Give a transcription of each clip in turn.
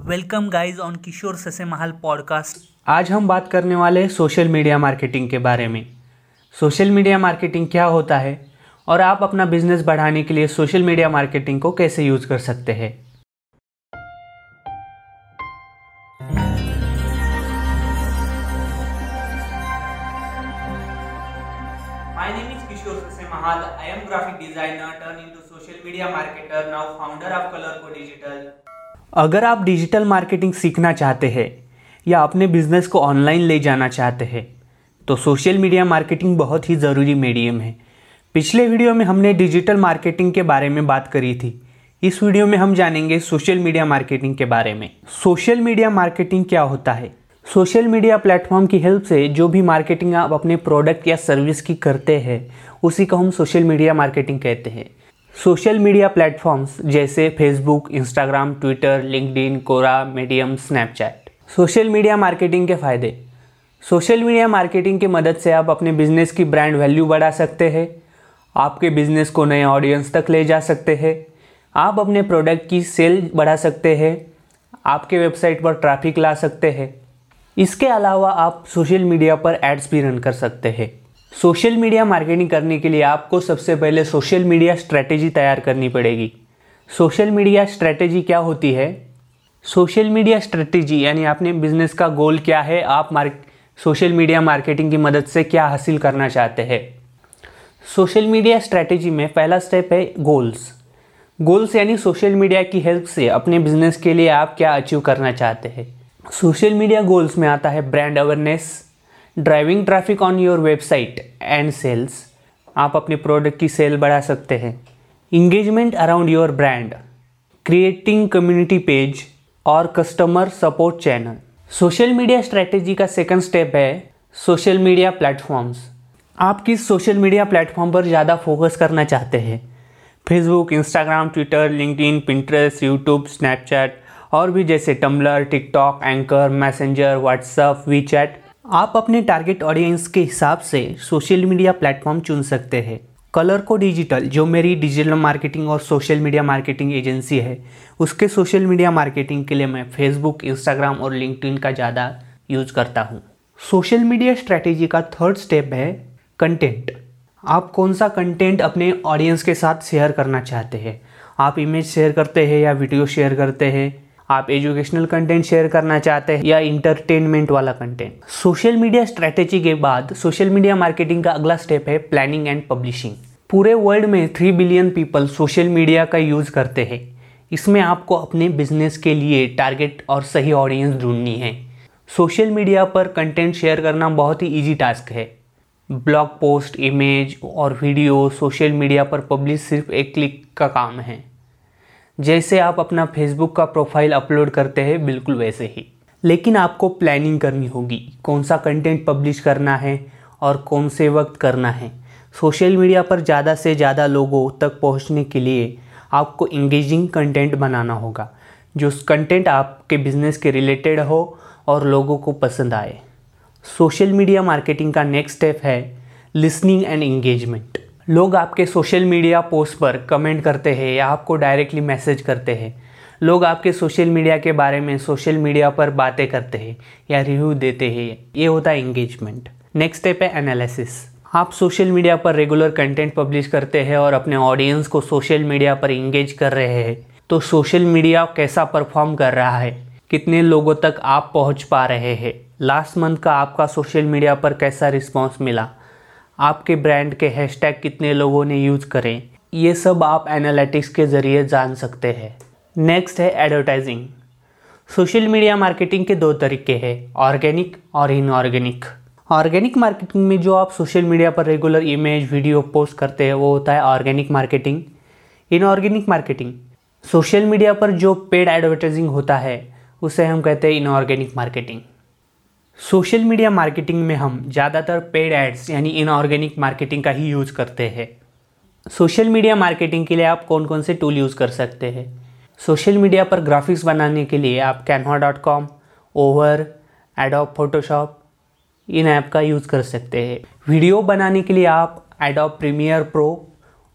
Welcome guys on किशोर ससे महल podcast आज हम बात करने वाले हैं सोशल मीडिया मार्केटिंग के बारे में सोशल मीडिया मार्केटिंग क्या होता है और आप अपना बिज़नेस बढ़ाने के लिए सोशल मीडिया मार्केटिंग को कैसे यूज़ कर सकते हैं My name is Kishore Sase Mahal. I am graphic designer turned into social media marketer now founder of Colorco Digital. अगर आप डिजिटल मार्केटिंग सीखना चाहते हैं या अपने बिज़नेस को ऑनलाइन ले जाना चाहते हैं तो सोशल मीडिया मार्केटिंग बहुत ही ज़रूरी मीडियम है। पिछले वीडियो में हमने डिजिटल मार्केटिंग के बारे में बात करी थी। इस वीडियो में हम जानेंगे सोशल मीडिया मार्केटिंग के बारे में। सोशल मीडिया मार्केटिंग क्या होता है? सोशल मीडिया प्लेटफॉर्म की हेल्प से जो भी मार्केटिंग आप अपने प्रोडक्ट या सर्विस की करते हैं, उसी को हम सोशल मीडिया मार्केटिंग कहते हैं। सोशल मीडिया प्लेटफॉर्म्स जैसे Facebook Instagram Twitter LinkedIn Quora Medium Snapchat social media marketing के फ़ायदे। सोशल मीडिया मार्केटिंग की मदद से आप अपने बिज़नेस की ब्रांड वैल्यू बढ़ा सकते हैं। आपके बिज़नेस को नए ऑडियंस तक ले जा सकते हैं। आप अपने प्रोडक्ट की सेल बढ़ा सकते हैं। आपके वेबसाइट पर ट्रैफ़िक ला सकते हैं। इसके अलावा आप सोशल मीडिया पर एड्स भी रन कर सकते हैं। सोशल मीडिया मार्केटिंग करने के लिए आपको सबसे पहले सोशल मीडिया स्ट्रैटेजी तैयार करनी पड़ेगी। सोशल मीडिया स्ट्रैटेजी क्या होती है? सोशल मीडिया स्ट्रैटेजी, यानी आपने बिज़नेस का गोल क्या है, आप मार्क, सोशल मीडिया मार्केटिंग की मदद से क्या हासिल करना चाहते हैं। सोशल मीडिया स्ट्रैटेजी में पहला स्टेप है गोल्स गोल्स यानी सोशल मीडिया की हेल्प से अपने बिज़नेस के लिए आप क्या अचीव करना चाहते हैं। सोशल मीडिया गोल्स में आता है brand awareness driving traffic on your website and sales आप अपने प्रोडक्ट की सेल बढ़ा सकते हैं। Engagement around your brand creating community page और customer support channel social media strategy का सेकंड स्टेप है सोशल मीडिया प्लेटफॉर्म्स आप किस सोशल मीडिया प्लेटफॉर्म पर ज़्यादा फोकस करना चाहते हैं? Facebook Instagram Twitter LinkedIn Pinterest YouTube Snapchat और भी जैसे Tumblr TikTok Anchor Messenger WhatsApp WeChat आप अपने टारगेट ऑडियंस के हिसाब से सोशल मीडिया प्लेटफॉर्म चुन सकते हैं। कलर को डिजिटल जो मेरी डिजिटल मार्केटिंग और सोशल मीडिया मार्केटिंग एजेंसी है, उसके सोशल मीडिया मार्केटिंग के लिए मैं फेसबुक इंस्टाग्राम और लिंकड का ज़्यादा यूज़ करता हूँ। सोशल मीडिया स्ट्रैटेजी का थर्ड स्टेप है कंटेंट आप कौन सा कंटेंट अपने ऑडियंस के साथ शेयर करना चाहते हैं? आप इमेज शेयर करते हैं या वीडियो शेयर करते हैं? आप एजुकेशनल कंटेंट शेयर करना चाहते हैं या इंटरटेनमेंट वाला कंटेंट सोशल मीडिया स्ट्रैटेजी के बाद सोशल मीडिया मार्केटिंग का अगला स्टेप है प्लानिंग एंड पब्लिशिंग पूरे वर्ल्ड में three billion people social media का यूज़ करते हैं. इसमें आपको अपने बिज़नेस के लिए टारगेट और सही ऑडियंस ढूंढनी है. सोशल मीडिया पर कंटेंट शेयर करना बहुत ही ईजी टास्क है. ब्लॉग पोस्ट इमेज और वीडियो सोशल मीडिया पर पब्लिश सिर्फ़ एक क्लिक का काम है. जैसे आप अपना फेसबुक का प्रोफ़ाइल अपलोड करते हैं, बिल्कुल वैसे ही। लेकिन आपको प्लानिंग करनी होगी, कौन सा कंटेंट पब्लिश करना है और कौन से वक्त करना है। सोशल मीडिया पर ज़्यादा से ज़्यादा लोगों तक पहुँचने के लिए आपको इंगेजिंग कंटेंट बनाना होगा, जो कंटेंट आपके बिज़नेस के रिलेटेड हो और लोगों को पसंद आए। सोशल मीडिया मार्केटिंग का नेक्स्ट स्टेप है लिसनिंग एंड इंगेजमेंट लोग आपके सोशल मीडिया पोस्ट पर कमेंट करते हैं या आपको डायरेक्टली मैसेज करते हैं। लोग आपके सोशल मीडिया के बारे में सोशल मीडिया पर बातें करते हैं या रिव्यू देते हैं। ये होता है इंगेजमेंट नेक्स्ट स्टेप है एनालिसिस आप सोशल मीडिया पर रेगुलर कंटेंट पब्लिश करते हैं और अपने ऑडियंस को सोशल मीडिया पर इंगेज कर रहे हैं। तो सोशल मीडिया कैसा परफॉर्म कर रहा है? कितने लोगों तक आप पहुँच पा रहे हैं? लास्ट मंथ का आपका सोशल मीडिया पर कैसा रिस्पॉन्स मिला? आपके ब्रांड के हैशटैग कितने लोगों ने यूज़ करें, ये सब आप एनालिटिक्स के ज़रिए जान सकते हैं। नेक्स्ट है एडवर्टाइजिंग सोशल मीडिया मार्केटिंग के दो तरीके हैं ऑर्गेनिक और इनऑर्गेनिक ऑर्गेनिक मार्केटिंग में जो आप सोशल मीडिया पर रेगुलर इमेज वीडियो पोस्ट करते हैं, वो होता है organic marketing inorganic marketing social media पर जो पेड एडवर्टाइजिंग होता है, उसे हम कहते हैं inorganic marketing social media marketing में हम ज़्यादातर पेड एड्स यानी इनऑर्गेनिक मार्केटिंग का ही यूज़ करते हैं। सोशल मीडिया मार्केटिंग के लिए आप कौन कौन से टूल यूज़ कर सकते हैं? सोशल मीडिया पर ग्राफिक्स बनाने के लिए आप Canva dot com over Adobe Photoshop इन ऐप का यूज़ कर सकते हैं। वीडियो बनाने के लिए आप एडोप प्रीमियर प्रो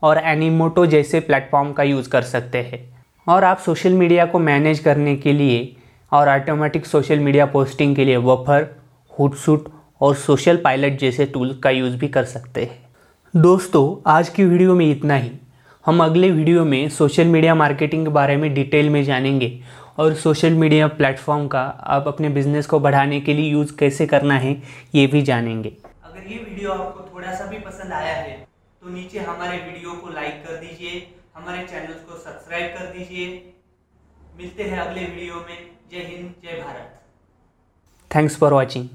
और एनीमोटो जैसे प्लेटफॉर्म का यूज़ कर सकते हैं। और आप सोशल मीडिया को मैनेज करने के लिए और ऑटोमेटिक सोशल मीडिया पोस्टिंग के लिए वफर हुडसूट और सोशल पायलट जैसे टूल का यूज़ भी कर सकते हैं। दोस्तों, आज की वीडियो में इतना ही। हम अगले वीडियो में सोशल मीडिया मार्केटिंग के बारे में डिटेल में जानेंगे और सोशल मीडिया प्लेटफॉर्म का आप अपने बिज़नेस को बढ़ाने के लिए यूज़ कैसे करना है, ये भी जानेंगे। अगर ये वीडियो आपको थोड़ा सा भी पसंद आया है तो नीचे हमारे वीडियो को लाइक कर दीजिए, हमारे चैनल को सब्सक्राइब कर दीजिए। मिलते हैं अगले वीडियो में। जय हिंद, जय भारत। Thanks for watching